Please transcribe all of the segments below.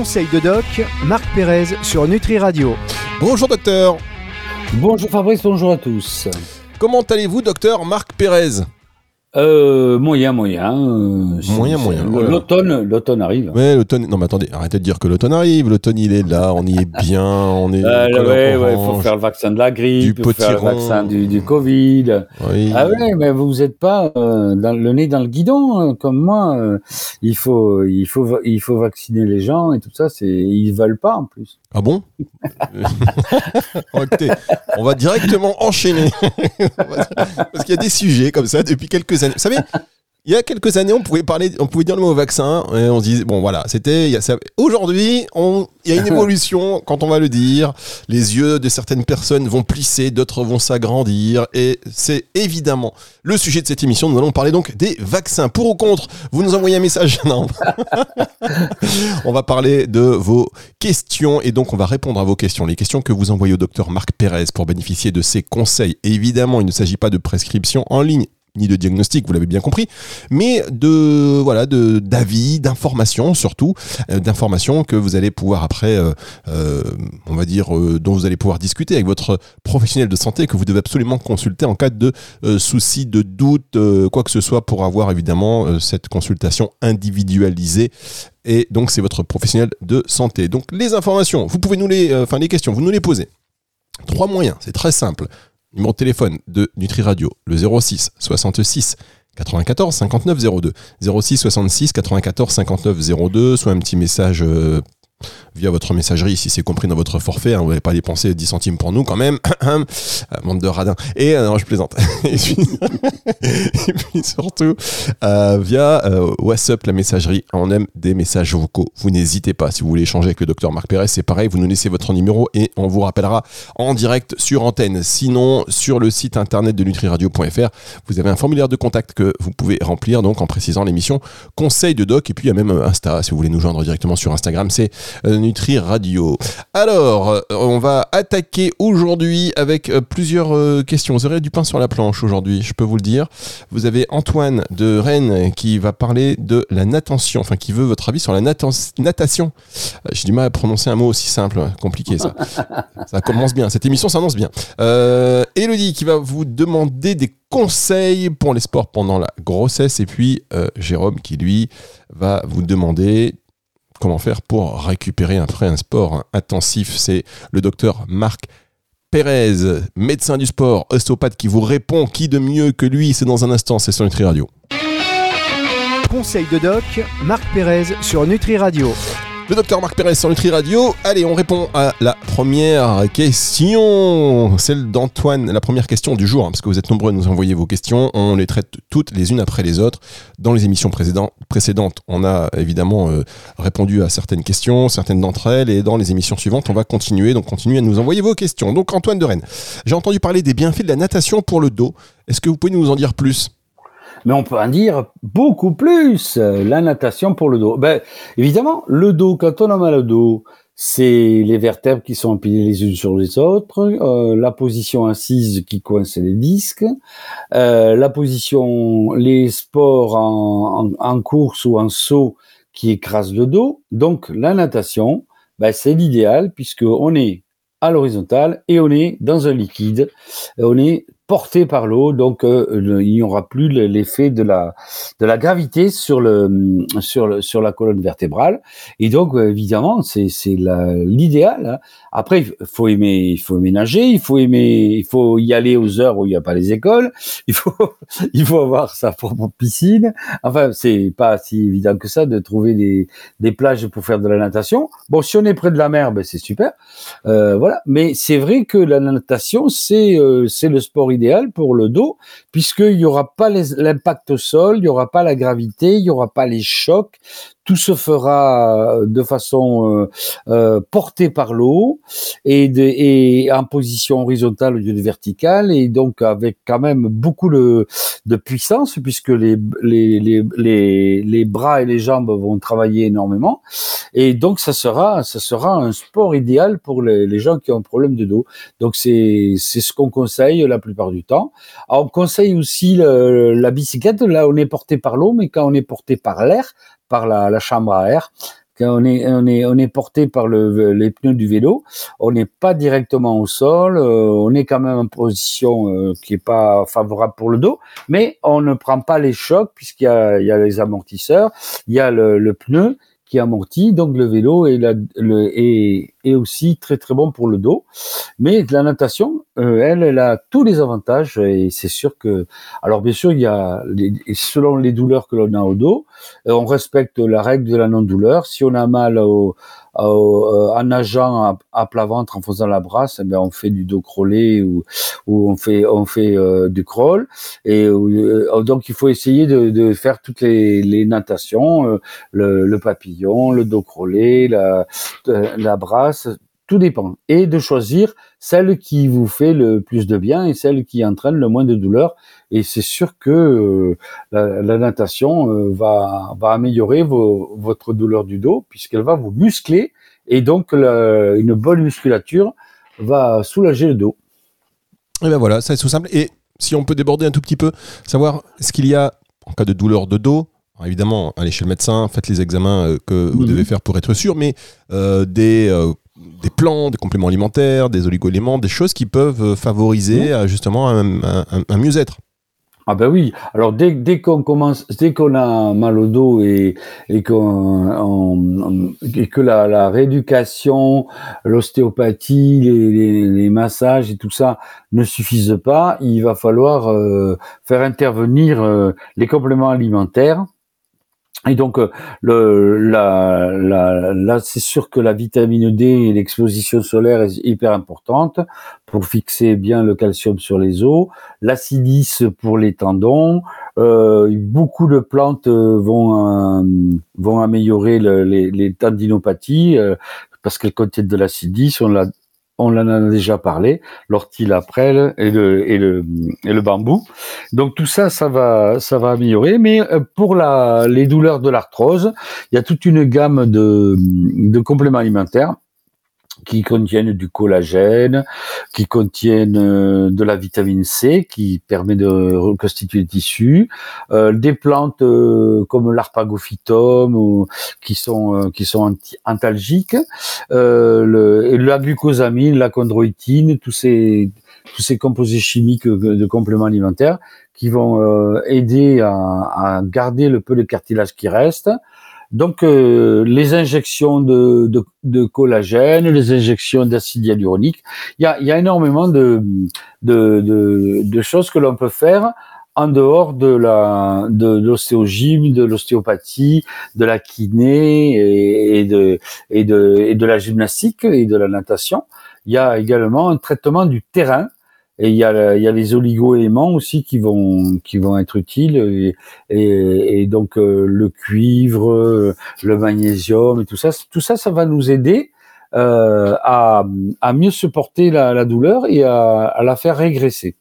Conseil de doc, Marc Pérez sur Nutri Radio. Bonjour docteur. Bonjour Fabrice, bonjour à tous. Comment allez-vous docteur Marc Pérez? Euh, moyen, moyen. Euh, moyen, moyen. L'automne, l'automne arrive. Ouais, l'automne. Non, mais attendez, arrêtez de dire que l'automne arrive. L'automne, il est là, on y est bien, on est. Euh, ouais, ouais, il faut faire le vaccin de la grippe, il faut faire le vaccin du, du Covid. Oui. Ah ouais, mais vous n'êtes pas euh, dans le nez dans le guidon hein, comme moi. Euh, il faut, il faut, il faut vacciner les gens et tout ça. C'est, ils veulent pas en plus. Ah bon On va directement enchaîner. Parce qu'il y a des sujets comme ça depuis quelques années. Vous savez, il y a quelques années, on pouvait parler, on pouvait dire le mot vaccin, et on se disait, bon voilà, c'était, aujourd'hui, il y a une évolution quand on va le dire. Les yeux de certaines personnes vont plisser, d'autres vont s'agrandir, et c'est évidemment le sujet de cette émission. Nous allons parler donc des vaccins. Pour ou contre, vous nous envoyez un message. Non. on va parler de vos questions, et donc on va répondre à vos questions. Les questions que vous envoyez au docteur Marc Pérez pour bénéficier de ses conseils. évidemment, il ne s'agit pas de prescription en ligne ni de diagnostic, vous l'avez bien compris, mais de voilà de d'avis, d'informations surtout, euh, d'informations que vous allez pouvoir après, euh, euh, on va dire, dont vous allez pouvoir discuter avec votre professionnel de santé que vous devez absolument consulter en cas de souci, de doute, quoi que ce soit, pour avoir évidemment cette consultation individualisée. Et donc c'est votre professionnel de santé. Donc les informations, vous pouvez nous les, enfin les questions, vous nous les posez. Trois moyens, c'est très simple numéro de téléphone de Nutri Radio, le 06 66 94 59 02. 06 66 94 59 02, soit un petit message euh, via votre messagerie si c'est compris dans votre forfait. Hein, vous n'allez pas dépenser 10 centimes pour nous quand même. Monde de radin. Et euh, non, je plaisante. et, puis, surtout, euh, via euh, WhatsApp, la messagerie, on aime des messages vocaux. Vous n'hésitez pas. Si vous voulez échanger avec le docteur Marc Pérez, c'est pareil. Vous nous laissez votre numéro et on vous rappellera en direct sur antenne. Sinon, sur le site internet de nutriradio.fr, vous avez un formulaire de contact que vous pouvez remplir donc en précisant l'émission Conseil de doc. Et puis il y a même Insta. Si vous voulez nous joindre directement sur Instagram, c'est Nutri Radio. Alors, euh, on va attaquer aujourd'hui avec euh, plusieurs euh, questions. Vous aurez du pain sur la planche aujourd'hui, je peux vous le dire. Vous avez Antoine de Rennes qui va parler de la natation, enfin qui veut votre avis sur la natation. J'ai du mal à prononcer un mot aussi simple, compliqué ça. ça commence bien, cette émission s'annonce bien. Euh, Elodie qui va vous demander des conseils pour les sports pendant la grossesse et puis Jérôme qui lui va vous demander comment faire pour récupérer après un sport intensif. C'est le docteur Marc Pérez, médecin du sport, ostéopathe, qui vous répond. Qui de mieux que lui? C'est dans un instant, c'est sur Nutri Radio. Conseil de doc, Marc Pérez sur Nutri Radio. Le docteur Marc Pérez sur Nutri Radio. Allez, on répond à la première question, celle d'Antoine, la première question du jour, hein, parce que vous êtes nombreux à nous envoyer vos questions. On les traite toutes les unes après les autres. Dans les émissions précédentes, on a évidemment euh, répondu à certaines questions, certaines d'entre elles, et dans les émissions suivantes, on va continuer. Donc, continuez à nous envoyer vos questions. Donc, Antoine de Rennes, j'ai entendu parler des bienfaits de la natation pour le dos. Est-ce que vous pouvez nous en dire plus? Mais on peut en dire beaucoup plus. La natation pour le dos. Ben, évidemment, le dos, quand on a mal au dos, c'est les vertèbres qui sont empilées les unes sur les autres, euh, la position assise qui coince les disques, euh, la position, les sports en, en, course ou en saut qui écrasent le dos. Donc la natation, ben, c'est l'idéal puisque on est à l'horizontale et on est dans un liquide. On est porté par l'eau, donc euh, il n'y aura plus l'effet de la de la gravité sur le sur le sur la colonne vertébrale. Et donc euh, évidemment, c'est l'idéal. Hein. Après, il faut aimer il faut ménager, il faut aimer il faut y aller aux heures où il n'y a pas les écoles. Il faut il faut avoir sa propre piscine. Enfin, c'est pas si évident que ça de trouver des des plages pour faire de la natation. Bon, si on est près de la mer, ben c'est super. Euh, voilà. Mais c'est vrai que la natation, c'est euh, c'est le sport idéal pour le dos, puisqu'il n'y aura pas l'impact au sol, il n'y aura pas la gravité, il n'y aura pas les chocs tout se fera euh, de façon euh, euh, portée par l'eau et, et, en position horizontale au lieu de verticale et donc avec quand même beaucoup de, de puissance puisque les, les, les, les, bras et les jambes vont travailler énormément et donc ça sera ça sera un sport idéal pour les, les gens qui ont un problème de dos. Donc c'est c'est ce qu'on conseille la plupart du temps. Alors, on conseille aussi la bicyclette. Là on est porté par l'eau mais quand on est porté par l'air par la, chambre à air, on est, on est, on est porté par le, les pneus du vélo. On n'est pas directement au sol. on est quand même en position qui est pas favorable pour le dos, mais on ne prend pas les chocs puisqu'il y a, il y a les amortisseurs, il y a le, le pneu qui amortit. Donc le vélo est, le, est, est, aussi très très bon pour le dos. Mais la natation, euh, elle, elle a tous les avantages et c'est sûr que. Alors bien sûr, il y a selon les douleurs que l'on a au dos, euh, on respecte la règle de la non-douleur. Si on a mal au, euh, en nageant à, plat ventre en faisant la brasse, eh bien on fait du dos crawlé ou, ou on fait on fait du crawl et donc il faut essayer de, de faire toutes les, les natations, le, le, papillon, le dos crawlé, la, la brasse, tout dépend. Et de choisir celle qui vous fait le plus de bien et celle qui entraîne le moins de douleur. Et c'est sûr que la, la, natation va, va améliorer votre douleur du dos puisqu'elle va vous muscler et donc une bonne musculature va soulager le dos. Et ben voilà, ça c'est tout simple. Et si on peut déborder un tout petit peu, savoir ce qu'il y a en cas de douleur de dos, évidemment, allez chez le médecin, faites les examens euh, que vous mhm. devez faire pour être sûr, mais euh, des, euh, des plans, des compléments alimentaires, des oligo-éléments, des choses qui peuvent favoriser mhm. justement un mieux-être. Ah ben oui. Alors dès, dès qu'on commence, dès qu'on a mal au dos et, et, qu'on, et que la, la rééducation, l'ostéopathie, les, les, les, massages et tout ça ne suffisent pas, il va falloir euh, faire intervenir euh, les compléments alimentaires et donc, euh, le, la, la, là, c'est sûr que la vitamine D et l'exposition solaire est hyper importante pour fixer bien le calcium sur les os. L'acidis pour les tendons. Euh, beaucoup de plantes euh, vont vont améliorer les, tendinopathies parce qu'elles contiennent de l'acidis. On on en a déjà parlé, l'ortie, la prêle et le, bambou. Donc tout ça, ça va, ça va améliorer. Mais euh, pour la, les douleurs de l'arthrose, il y a toute une gamme de compléments alimentaires qui contiennent du collagène, qui contiennent euh, de la vitamine C qui permet de reconstituer le tissu, euh, des plantes euh, comme l'arpagophytum ou, qui sont qui sont anti antalgiques, le, la glucosamine, la chondroïtine, tous ces tous ces composés chimiques de compléments alimentaires qui vont aider à, à, garder le peu de cartilage qui reste, donc, euh, les injections de, de, de, collagène, les injections d'acide hyaluronique, il y a, y a, énormément de, de, de choses que l'on peut faire en dehors de la de l'ostéogyme, de l'ostéopathie, de la kiné et, de et de et de la gymnastique et de la natation. Il y a également un traitement du terrain et il y a, les oligo-éléments aussi qui vont, qui vont être utiles. Et, donc euh, le cuivre, le magnésium et tout ça, tout ça, ça va nous aider euh, à, mieux supporter la, douleur et à, la faire régresser.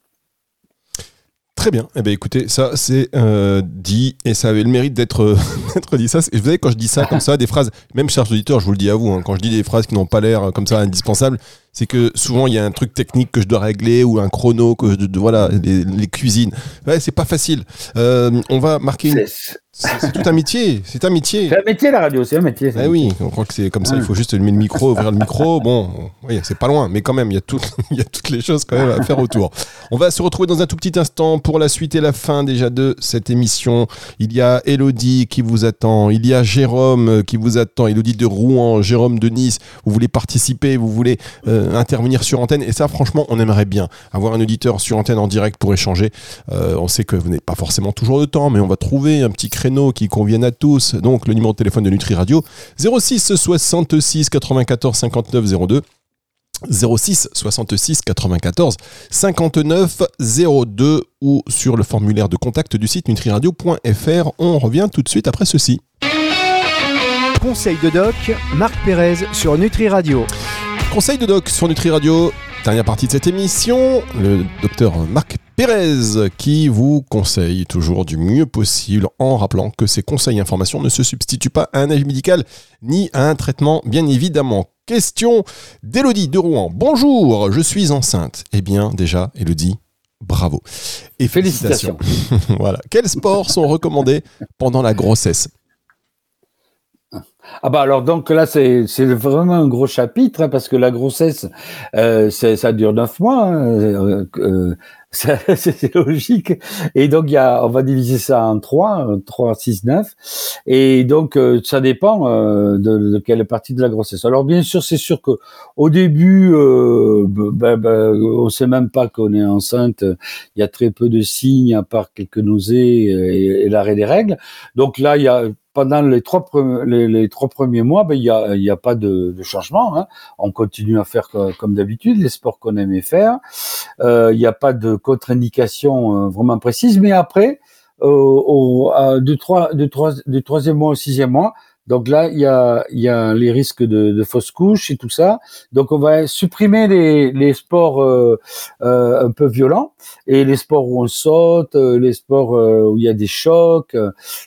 Très bien. Eh bien, écoutez, ça c'est euh, dit et ça avait le mérite d'être dit. Ça, vous savez, quand je dis ça comme ça, des phrases, même chers auditeurs, je vous le dis à vous, hein, quand je dis des phrases qui n'ont pas l'air comme ça indispensables, c'est que souvent il y a un truc technique que je dois régler ou un chrono que je, voilà les, cuisines. Ouais, c'est pas facile. Euh, on va marquer une c'est tout un métier, c'est un métier. C'est un métier la radio, c'est un métier. Eh oui, on croit que c'est comme ça, il faut juste mettre le micro, ouvrir le micro. Bon, oui, c'est pas loin, mais quand même, il y, a tout, il y a toutes les choses quand même à faire autour. On va se retrouver dans un tout petit instant pour la suite et la fin déjà de cette émission. Il y a Elodie qui vous attend, il y a Jérôme qui vous attend, Elodie de Rouen, Jérôme de Nice. Vous voulez participer, vous voulez euh, intervenir sur antenne, et ça, franchement, on aimerait bien avoir un auditeur sur antenne en direct pour échanger. Euh, on sait que vous n'avez pas forcément toujours de temps, mais on va trouver un petit créneau qui conviennent à tous. Donc le numéro de téléphone de Nutri Radio 06 66 94 59 02. 06 66 94 59 02 ou sur le formulaire de contact du site nutriradio.fr. On revient tout de suite après ceci. Conseil de doc, Marc Pérez sur Nutri Radio. Conseil de doc sur Nutri Radio, dernière partie de cette émission, le docteur Marc Pérez qui vous conseille toujours du mieux possible en rappelant que ces conseils et informations ne se substituent pas à un avis médical ni à un traitement bien évidemment. Question d'Elodie de Rouen. Bonjour, je suis enceinte. Eh bien déjà, Elodie, bravo. Et félicitations. voilà. Quels sports sont recommandés pendant la grossesse? Ah bah alors donc là c'est c'est vraiment un gros chapitre hein, parce que la grossesse euh, ça dure neuf mois hein, euh, euh c'est logique et donc il y a on va diviser ça en trois trois six neuf et donc euh, ça dépend euh, de, de, quelle partie de la grossesse. Alors bien sûr c'est sûr que au début ben, ben, on sait même pas qu'on est enceinte, il y a très peu de signes à part quelques nausées et, l'arrêt des règles. Donc là il y a pendant les trois, les, les trois premiers mois, ben, il n'y a, y a pas de, de changement. Hein. On continue à faire comme, d'habitude les sports qu'on aimait faire. Euh, il n'y a pas de contre-indication euh, vraiment précise. Mais après, euh, au, du, trois, du, trois, du troisième mois au sixième mois, donc là, il y a, y a les risques de, de fausses couches et tout ça. Donc on va supprimer les, les sports euh, euh, un peu violents et les sports où on saute, euh, les sports où il y a des chocs,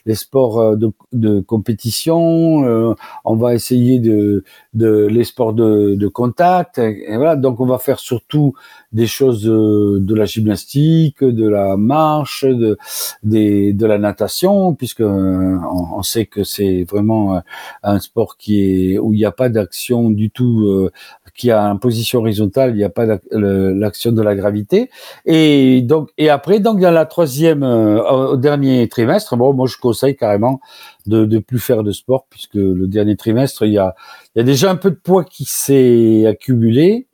les sports de, de compétition. on va essayer de, de les sports de, de contact. Et voilà. Donc on va faire surtout des choses de, de la gymnastique, de la marche, de, des, de la natation, puisque on, on sait que c'est vraiment euh, un sport qui est où il n'y a pas d'action du tout, euh, qui a une position horizontale, il n'y a pas l'action de la gravité. Et donc et après donc dans la troisième euh, au dernier trimestre, bon moi je conseille carrément de de plus faire de sport puisque le dernier trimestre il y a il y a déjà un peu de poids qui s'est accumulé.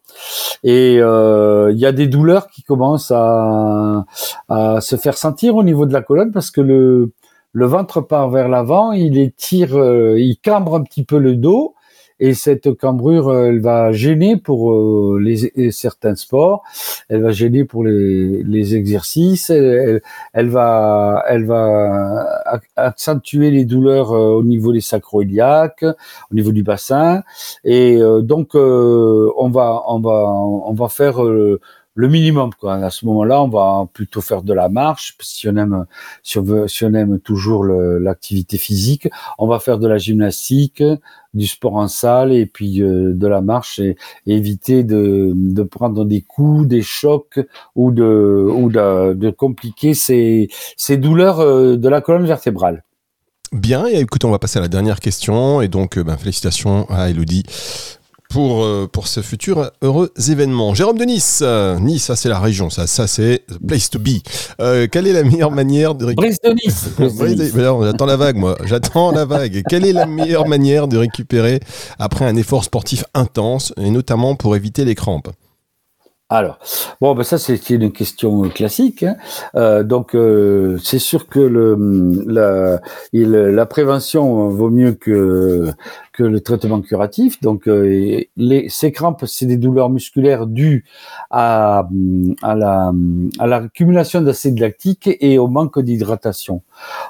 Et il y a des douleurs qui commencent à, à, se faire sentir au niveau de la colonne parce que le, le ventre part vers l'avant, il étire, euh, il cambre un petit peu le dos, et cette cambrure, euh, elle va gêner pour euh, les, certains sports, elle va gêner pour les, les exercices, elle, elle, va, elle va accentuer les douleurs au niveau des sacroiliaques, au niveau du bassin, et donc on va, on va, on va faire le minimum quoi. À ce moment-là, on va plutôt faire de la marche si on aime toujours l'activité physique, on va faire de la gymnastique, du sport en salle et puis euh, de la marche et, éviter de, prendre des coups, des chocs ou de compliquer ces, ces douleurs euh, de la colonne vertébrale. Bien, et écoute, on va passer à la dernière question. Et donc, euh, ben, félicitations à Elodie pour, euh, pour ce futur heureux événement. Jérôme de Nice, euh, Nice, ça c'est la région, ça, ça c'est place to be. Euh, quelle est la meilleure manière de récupérer de Nice. J'attends la vague, moi. J'attends la vague. Quelle est la meilleure manière de récupérer après un effort sportif intense et notamment pour éviter les crampes? Alors, bon, ben ça c'est une question classique. Hein. Euh, donc, euh, c'est sûr que le, la, il, la prévention vaut mieux que le traitement curatif. Donc, euh, les, ces crampes, c'est des douleurs musculaires dues à, à la l'accumulation d'acide lactique et au manque d'hydratation.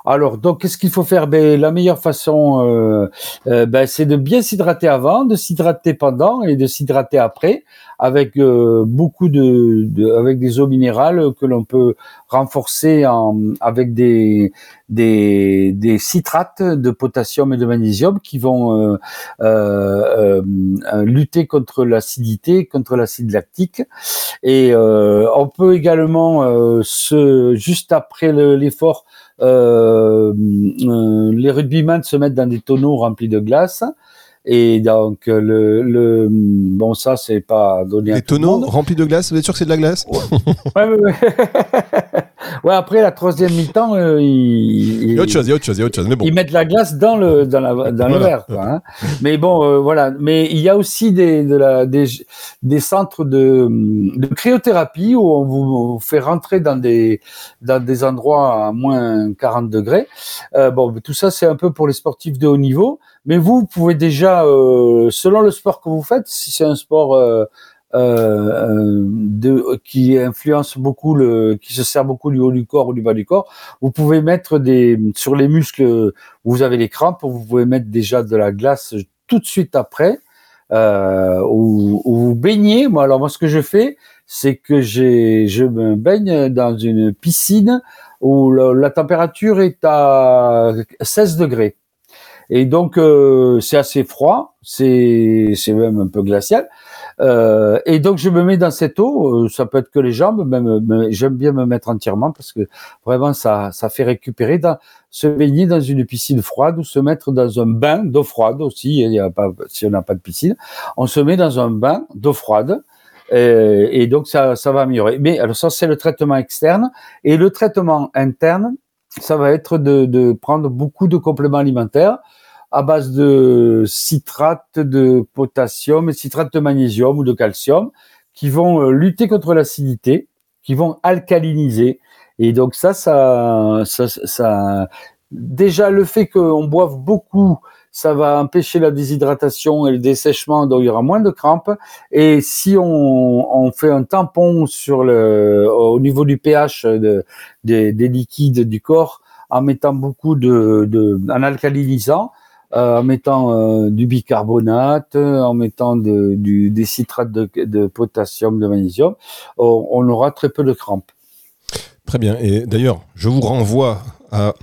Alors, donc, qu'est-ce qu'il faut faire? Ben, La meilleure façon, euh, euh, ben, c'est de bien s'hydrater avant, de s'hydrater pendant et de s'hydrater après, avec beaucoup de, avec des eaux minérales que l'on peut renforcer en, avec des, citrates de potassium et de magnésium qui vont euh, lutter contre l'acidité, contre l'acide lactique. Et on peut également, se, juste après l'effort, euh, euh, les rugbyman se mettent dans des tonneaux remplis de glace. Et donc le, le bon ça c'est pas donné. Des tonneaux remplis de glace, vous êtes sûr que c'est de la glace ouais, ouais, ouais. ouais, après la troisième mi-temps, euh, il, a autre chose, il autre chose, il autre chose. Mais bon. Ils mettent la glace dans le dans, la, dans le verre, quoi, hein. Mais bon, euh, voilà. Mais il y a aussi des de la des, des centres de, de cryothérapie où on vous fait rentrer dans des dans des endroits à moins 40 degrés. Euh, bon, tout ça c'est un peu pour les sportifs de haut niveau, mais vous, pouvez déjà, euh, selon le sport que vous faites, si c'est un sport euh, euh, de, qui influence beaucoup le, qui se sert beaucoup du haut du corps ou du bas du corps, vous pouvez mettre des sur les muscles où vous avez les crampes, vous pouvez mettre déjà de la glace tout de suite après, euh, ou, vous baignez. Moi, alors moi, ce que je fais, c'est que j'ai, je me baigne dans une piscine où la température est à 16 degrés. Et donc euh, c'est assez froid, c'est c'est même un peu glacial. Euh, et donc je me mets dans cette eau. ça peut être que les jambes, même. J'aime bien me mettre entièrement parce que vraiment ça ça fait récupérer. Dans, se baigner dans une piscine froide ou se mettre dans un bain d'eau froide aussi. Il y a pas, si on n'a pas de piscine, on se met dans un bain d'eau froide. Et, et donc ça, ça va améliorer. Mais alors ça c'est le traitement externe et le traitement interne, ça va être de, de prendre beaucoup de compléments alimentaires à base de citrate de potassium citrate de magnésium ou de calcium qui vont euh, lutter contre l'acidité, qui vont alcaliniser. Et donc ça, ça, ça, ça déjà le fait qu'on boive beaucoup, ça va empêcher la déshydratation et le dessèchement, donc il y aura moins de crampes. Et si on, fait un tampon sur le, au niveau du pH de, des liquides du corps, en mettant beaucoup de, de en alcalinisant, euh, en mettant euh, du bicarbonate, en mettant de, du, des citrates de, de, potassium, de magnésium, on, aura très peu de crampes. Très bien. Et d'ailleurs, je vous renvoie à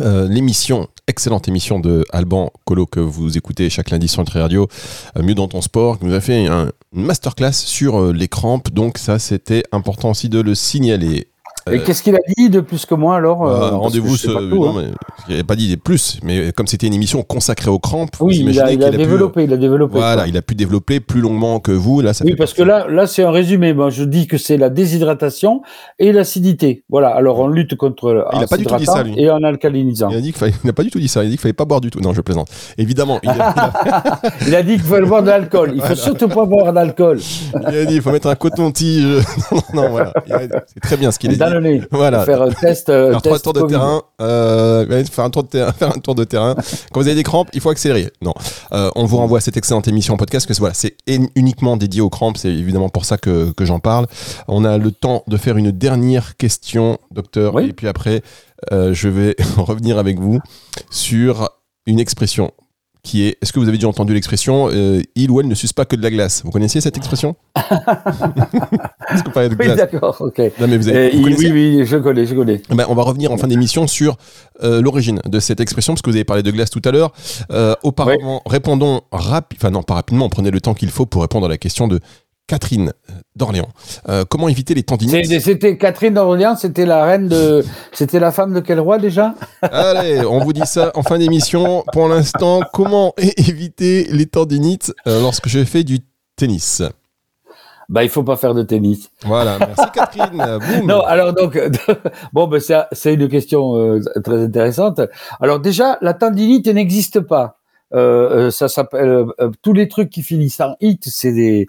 euh, l'émission, excellente émission de Alban Colo que vous écoutez chaque lundi sur notre radio, Mieux dans ton sport, qui nous a fait un, une masterclass sur les crampes. Donc ça, c'était important aussi de le signaler. Et euh, qu'est-ce qu'il a dit de plus que moi alors euh, bah, Rendez-vous. Ce... Hein. Il n'avait pas dit plus, mais comme c'était une émission consacrée aux crampes, oui, il a, il a développé, il a développé. Voilà, il a pu développer plus longuement que vous. Là, ça oui, parce que là, là, c'est un résumé. Moi, je dis que c'est la déshydratation et l'acidité. Voilà. Alors, on lutte contre. Il n'a pas du tout dit ça, lui. Et en alcalinisant. Il a n'a pas du tout dit ça. Il a dit qu'il fallait pas boire du tout. Non, je plaisante. Évidemment. Il a, il a dit qu'il fallait boire de l'alcool. Il faut surtout pas boire d'alcool. il a dit qu'il faut mettre un coton-tige. non, non, voilà. C'est très bien ce qu'il a dit. Voilà faire un test. Euh, faire tours de terrain, euh, faire un tour de terrain, faire un tour de terrain. Quand vous avez des crampes, il faut accélérer. Non, euh, on vous renvoie à cette excellente émission podcast que voilà, c'est uniquement dédié aux crampes. C'est évidemment pour ça que, que j'en parle. On a le temps de faire une dernière question, docteur, et puis après, euh, je vais revenir avec vous sur une expression qui est est-ce que vous avez déjà entendu l'expression euh, il ou elle ne suce pas que de la glace? Vous connaissiez cette expression? Est-ce que de glace Oui, d'accord, ok. Non, mais vous avez, euh, oui, oui, je connais, je connais. Eh ben, on va revenir en fin d'émission sur euh, l'origine de cette expression, parce que vous avez parlé de glace tout à l'heure. auparavant, répondons rapidement, enfin non, pas rapidement, prenez le temps qu'il faut pour répondre à la question de Catherine d'Orléans. Euh, comment éviter les tendinites C'était Catherine d'Orléans, c'était la reine de, c'était la femme de quel roi déjà? Allez, on vous dit ça en fin d'émission. Pour l'instant, comment éviter les tendinites euh, lorsque je fais du tennis? Bah, il faut pas faire de tennis. Voilà, merci Catherine. non, alors donc, bon, ben c'est une question euh, très intéressante. Alors déjà, la tendinite n'existe pas. Euh, euh, ça s'appelle euh, tous les trucs qui finissent en it, c'est des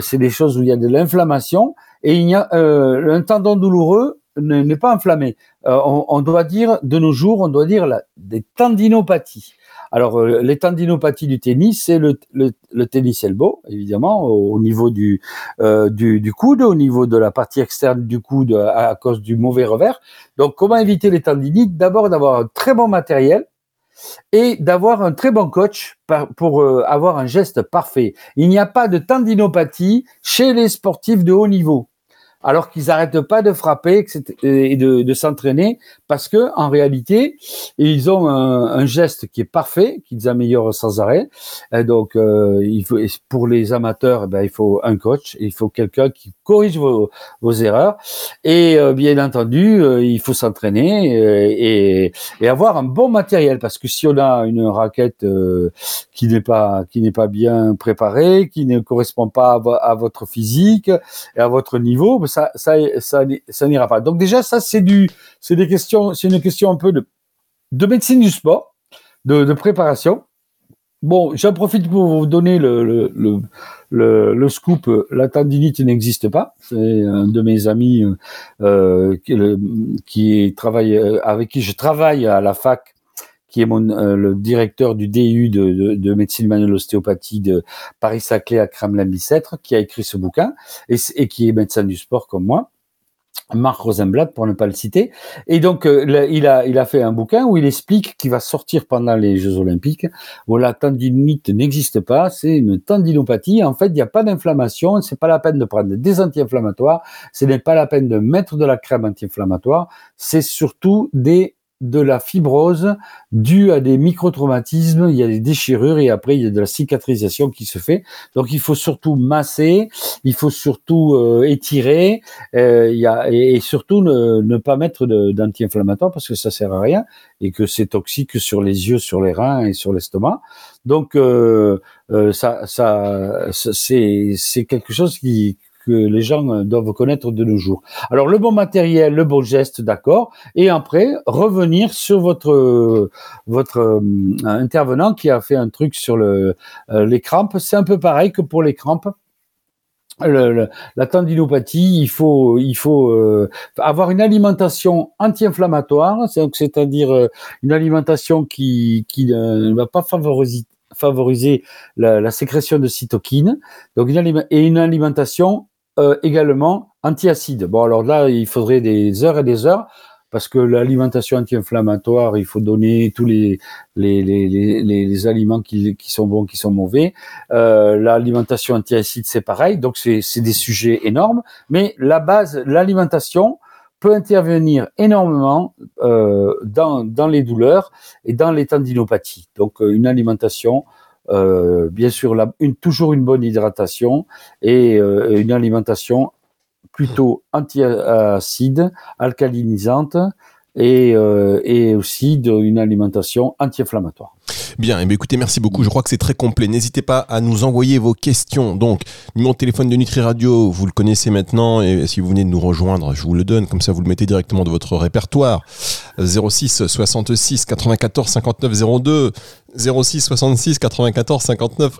c'est des choses où il y a de l'inflammation et il y a un tendon douloureux n'est pas inflammé. On, on, doit dire de nos jours, on doit dire la, des tendinopathies. Alors, les tendinopathies du tennis, c'est le, le, le, tennis elbow, évidemment, au, niveau du, euh, du, du, coude, au niveau de la partie externe du coude à, cause du mauvais revers. Donc, comment éviter les tendinites? D'abord, d'avoir un très bon matériel, et d'avoir un très bon coach pour euh, avoir un geste parfait. Il n'y a pas de tendinopathie chez les sportifs de haut niveau alors qu'ils n'arrêtent pas de frapper et de, s'entraîner parce que en réalité ils ont un, geste qui est parfait qu'ils améliorent sans arrêt. Et donc euh, il faut pour les amateurs eh ben, il faut un coach il faut quelqu'un qui corrige vos, erreurs. Et euh, bien entendu euh, il faut s'entraîner et, avoir un bon matériel parce que si on a une raquette qui n'est pas qui n'est pas bien préparée qui ne correspond pas à, votre physique et à votre niveau ça, ça, ça, n'ira pas. Donc déjà, ça, c'est du, c'est des questions, c'est une question un peu de, de médecine du sport, de, préparation. Bon, j'en profite pour vous donner le, le, le, scoop. La tendinite n'existe pas. C'est un de mes amis euh, qui, travaille avec qui je travaille à la fac qui est mon, euh, le directeur du DU de, de, de médecine manuelle ostéopathie de Paris-Saclay à Kremlin-Bicêtre, qui a écrit ce bouquin et, qui est médecin du sport comme moi. Marc Rosenblatt, pour ne pas le citer. Et donc, euh, il, a, il a fait un bouquin où il explique qu'il va sortir pendant les Jeux Olympiques, où la tendinite n'existe pas, c'est une tendinopathie. En fait, il n'y a pas d'inflammation, c'est pas la peine de prendre des anti-inflammatoires, ce n'est pas la peine de mettre de la crème anti-inflammatoire, c'est surtout des de la fibrose due à des microtraumatismes, il y a des déchirures et après il y a de la cicatrisation qui se fait. Donc il faut surtout masser, il faut surtout euh, étirer, euh, il y a, et, surtout ne, ne, pas mettre d'anti-inflammatoire parce que ça sert à rien et que c'est toxique sur les yeux, sur les reins et sur l'estomac. Donc euh, euh ça, ça c'est quelque chose qui que les gens euh, doivent connaître de nos jours. Alors le bon matériel, le bon geste, d'accord, et après revenir sur votre votre euh, intervenant qui a fait un truc sur le euh, les crampes. C'est un peu pareil que pour les crampes. la tendinopathie, il faut, il faut avoir une alimentation anti-inflammatoire, c'est-à-dire une alimentation qui, qui ne va pas favoriser, favoriser la, la, sécrétion de cytokines, donc et une alimentation euh, également antiacide. Bon, alors là, il faudrait des heures et des heures parce que l'alimentation anti-inflammatoire, il faut donner tous les les, les, les, les aliments qui, qui, sont bons, qui sont mauvais. Euh, l'alimentation antiacide, c'est pareil. Donc c'est des sujets énormes. Mais la base, l'alimentation peut intervenir énormément euh, dans, dans les douleurs et dans les tendinopathies. Donc euh, une alimentation euh, bien sûr, une, toujours une bonne hydratation et euh, une alimentation plutôt anti-acide, alcalinisante et, euh, aussi d'une alimentation anti-inflammatoire. Bien, eh écoutez, merci beaucoup. Je crois que c'est très complet. N'hésitez pas à nous envoyer vos questions. Donc, numéro de téléphone de Nutri Radio, vous le connaissez maintenant. Et si vous venez de nous rejoindre, je vous le donne. Comme ça, vous le mettez directement de votre répertoire. 06 66 94 59 02. 06 66 94 59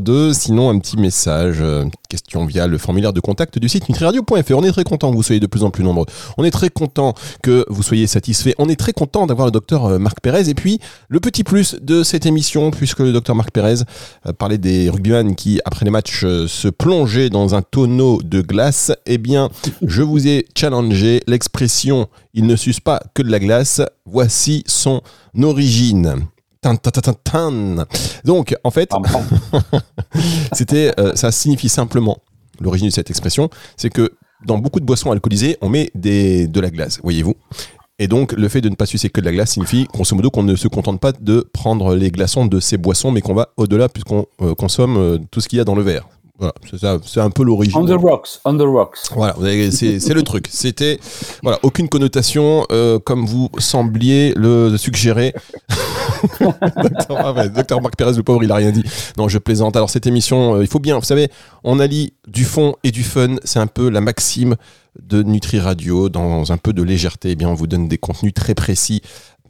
02. Sinon, un petit message, euh, question via le formulaire de contact du site nutriradio.fr. On est très content que vous soyez de plus en plus nombreux. On est très content que vous soyez satisfaits. On est très content d'avoir le docteur euh, Marc Pérez. Et puis, le petit plus de cette émission, puisque le docteur Marc Pérez euh, parlait des rugbyman qui, après les matchs, se plongeaient dans un tonneau de glace, eh bien, je vous ai challengé l'expression il ne suce pas que de la glace. Voici son origine. Donc, en fait, c'était, euh, ça signifie simplement l'origine de cette expression, c'est que dans beaucoup de boissons alcoolisées, on met des, de la glace, voyez-vous. Et donc, le fait de ne pas sucer que de la glace signifie, grosso modo, qu'on ne se contente pas de prendre les glaçons de ces boissons, mais qu'on va au-delà puisqu'on euh, consomme euh, tout ce qu'il y a dans le verre. Voilà, c'est un peu l'origine. On the rocks, on the rocks. Voilà, c'est le truc. C'était voilà, aucune connotation euh, comme vous sembliez le suggérer. docteur, ah docteur, Marc Pérez, le pauvre, il a rien dit. Non, je plaisante. Alors cette émission, euh, il faut bien, vous savez, on allie du fond et du fun. C'est un peu la maxime de Nutri Radio. Dans un peu de légèreté, eh bien, on vous donne des contenus très précis,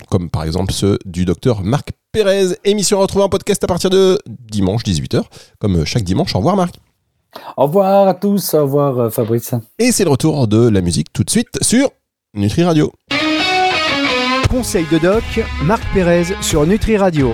comme par exemple ceux du docteur Marc Pérez. Émission retrouvée en podcast à partir de dimanche 18h, comme chaque dimanche. Au revoir Marc. Au revoir à tous, au revoir euh, Fabrice. Et c'est le retour de la musique tout de suite sur Nutri Radio. Conseil de doc, Marc Pérez sur Nutri Radio.